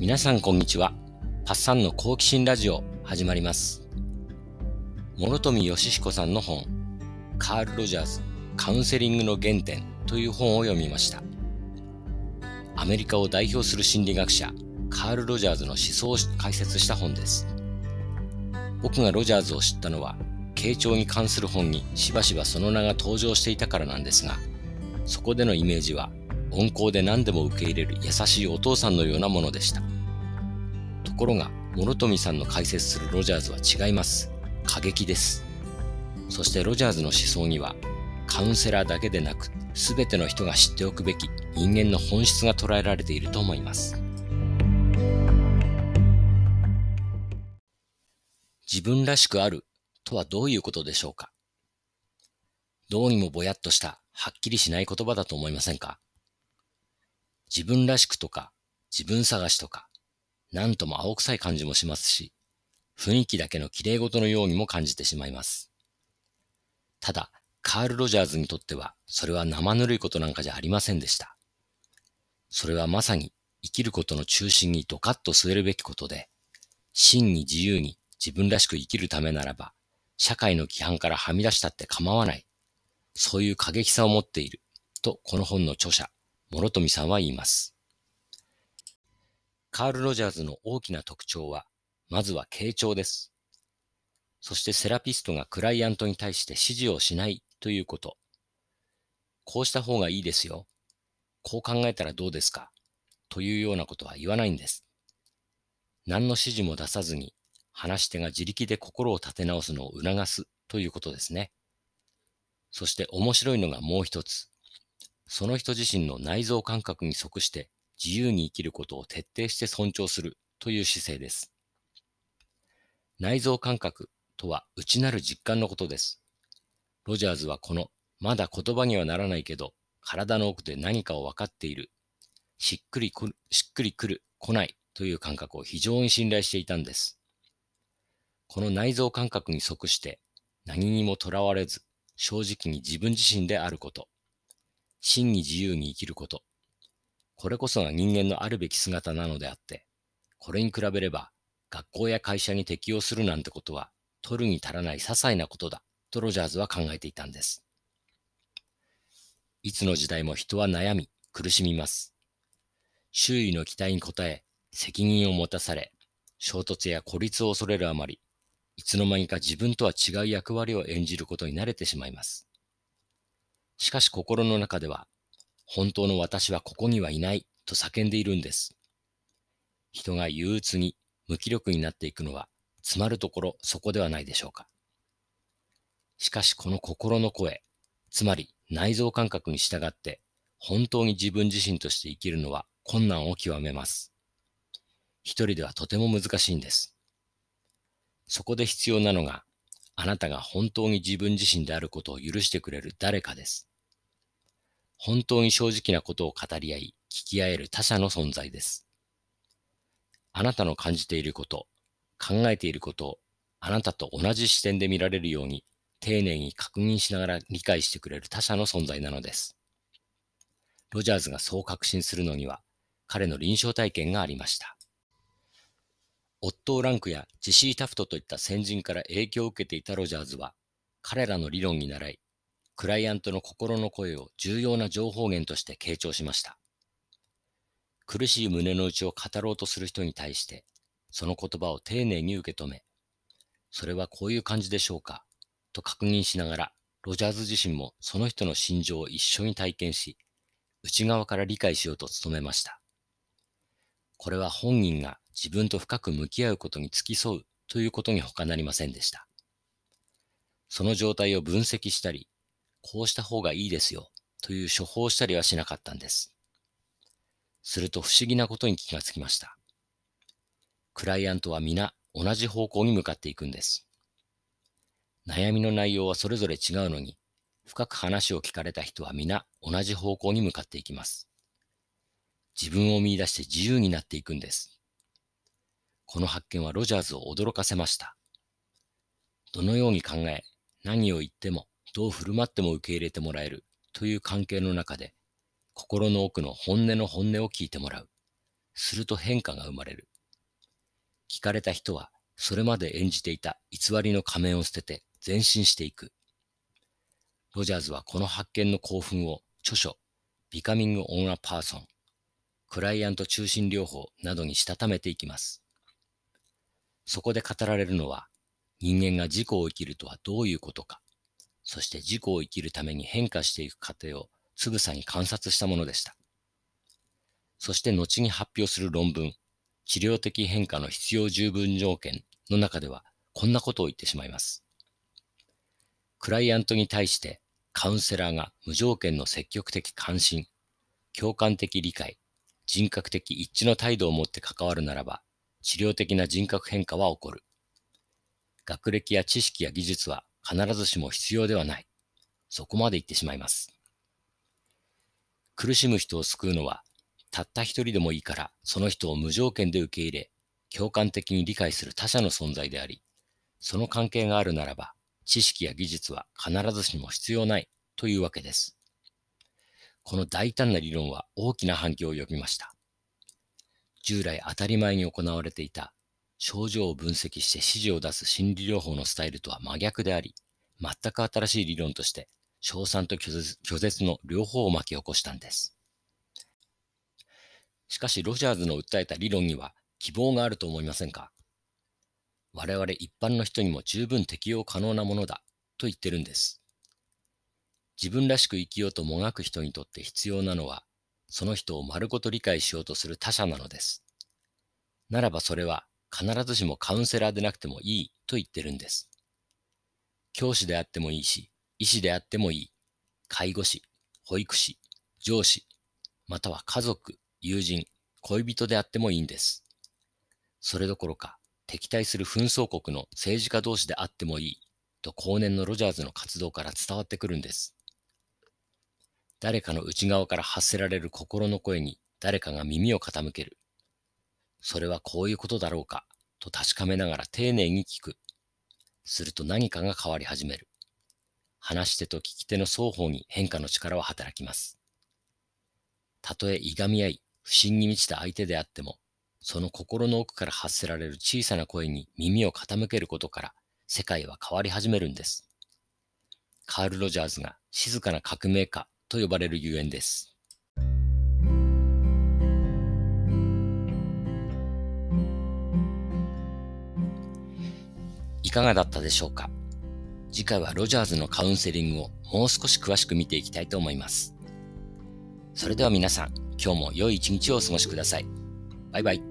皆さんこんにちは。パッサンの好奇心ラジオ始まります。諸富義彦さんの本、カール・ロジャーズカウンセリングの原点という本を読みました。アメリカを代表する心理学者、カール・ロジャーズの思想を解説した本です。僕がロジャーズを知ったのは、傾聴に関する本にしばしばその名が登場していたからなんですが、そこでのイメージは温厚で何でも受け入れる優しいお父さんのようなものでした。ところが、諸富さんの解説するロジャーズは違います。過激です。そしてロジャーズの思想には、カウンセラーだけでなく、すべての人が知っておくべき人間の本質が捉えられていると思います。自分らしくあるとはどういうことでしょうかどうにもぼやっとしたはっきりしない言葉だと思いませんか自分らしくとか、自分探しとか、なんとも青臭い感じもしますし、雰囲気だけの綺麗事のようにも感じてしまいます。ただ、カール・ロジャーズにとっては、それは生ぬるいことなんかじゃありませんでした。それはまさに生きることの中心にドカッと据えるべきことで、真に自由に自分らしく生きるためならば、社会の規範からはみ出したって構わない。そういう過激さを持っている。と、この本の著者、諸富さんは言います。カール・ロジャーズの大きな特徴は、まずは傾聴です。そしてセラピストがクライアントに対して指示をしないということ。こうした方がいいですよ。こう考えたらどうですか？というようなことは言わないんです。何の指示も出さずに、話し手が自力で心を立て直すのを促すということですね。そして面白いのがもう一つ。その人自身の内臓感覚に即して自由に生きることを徹底して尊重するという姿勢です。内臓感覚とは内なる実感のことです。ロジャーズはこのまだ言葉にはならないけど体の奥で何かを分かっている、しっくりくる、しっくりくる、来ないという感覚を非常に信頼していたんです。この内臓感覚に即して何にもとらわれず正直に自分自身であること。真に自由に生きること。これこそが人間のあるべき姿なのであって、これに比べれば、学校や会社に適用するなんてことは、取るに足らない些細なことだ、とロジャーズは考えていたんです。いつの時代も人は悩み、苦しみます。周囲の期待に応え、責任を持たされ、衝突や孤立を恐れるあまり、いつの間にか自分とは違う役割を演じることに慣れてしまいます。しかし心の中では、本当の私はここにはいないと叫んでいるんです。人が憂鬱に無気力になっていくのは、詰まるところそこではないでしょうか。しかしこの心の声、つまり内臓感覚に従って、本当に自分自身として生きるのは困難を極めます。一人ではとても難しいんです。そこで必要なのが、あなたが本当に自分自身であることを許してくれる誰かです。本当に正直なことを語り合い、聞き合える他者の存在です。あなたの感じていること、考えていることをあなたと同じ視点で見られるように丁寧に確認しながら理解してくれる他者の存在なのです。ロジャーズがそう確信するのには彼の臨床体験がありました。オットー・ランクやジシー・タフトといった先人から影響を受けていたロジャーズは彼らの理論に習いクライアントの心の声を重要な情報源として傾聴しました。苦しい胸の内を語ろうとする人に対して、その言葉を丁寧に受け止め、それはこういう感じでしょうか、と確認しながら、ロジャーズ自身もその人の心情を一緒に体験し、内側から理解しようと努めました。これは本人が自分と深く向き合うことに付き添うということに他なりませんでした。その状態を分析したり、こうした方がいいですよという処方したりはしなかったんです。すると不思議なことに気がつきました。クライアントは皆同じ方向に向かっていくんです。悩みの内容はそれぞれ違うのに、深く話を聞かれた人は皆同じ方向に向かっていきます。自分を見出して自由になっていくんです。この発見はロジャーズを驚かせました。どのように考え、何を言ってもどう振る舞っても受け入れてもらえるという関係の中で、心の奥の本音の本音を聞いてもらう。すると変化が生まれる。聞かれた人は、それまで演じていた偽りの仮面を捨てて前進していく。ロジャーズはこの発見の興奮を著書、Becoming on a Person、クライアント中心療法などにしたためていきます。そこで語られるのは、人間が自己を生きるとはどういうことか、そして自己を生きるために変化していく過程をつぶさに観察したものでした。そして後に発表する論文、治療的変化の必要十分条件の中ではこんなことを言ってしまいます。クライアントに対してカウンセラーが無条件の積極的関心、共感的理解、人格的一致の態度を持って関わるならば、治療的な人格変化は起こる。学歴や知識や技術は必ずしも必要ではない。そこまで言ってしまいます。苦しむ人を救うのはたった一人でもいいから、その人を無条件で受け入れ、共感的に理解する他者の存在であり、その関係があるならば、知識や技術は必ずしも必要ないというわけです。この大胆な理論は大きな反響を呼びました。従来当たり前に行われていた症状を分析して指示を出す心理療法のスタイルとは真逆であり、全く新しい理論として、賞賛と拒絶の両方を巻き起こしたんです。しかしロジャーズの訴えた理論には希望があると思いませんか？我々一般の人にも十分適用可能なものだと言ってるんです。自分らしく生きようともがく人にとって必要なのは、その人を丸ごと理解しようとする他者なのです。ならばそれは必ずしもカウンセラーでなくてもいいと言ってるんです。教師であってもいいし、医師であってもいい、介護士、保育士、上司、または家族、友人、恋人であってもいいんです。それどころか、敵対する紛争国の政治家同士であってもいい、と後年のロジャーズの活動から伝わってくるんです。誰かの内側から発せられる心の声に誰かが耳を傾ける。それはこういうことだろうか、と確かめながら丁寧に聞く。すると何かが変わり始める。話し手と聞き手の双方に変化の力は働きます。たとえいがみ合い、不信に満ちた相手であっても、その心の奥から発せられる小さな声に耳を傾けることから世界は変わり始めるんです。カール・ロジャーズが静かな革命家と呼ばれるゆえんです。いかがだったでしょうか？次回はロジャーズのカウンセリングをもう少し詳しく見ていきたいと思います。それでは皆さん、今日も良い一日をお過ごしください。バイバイ。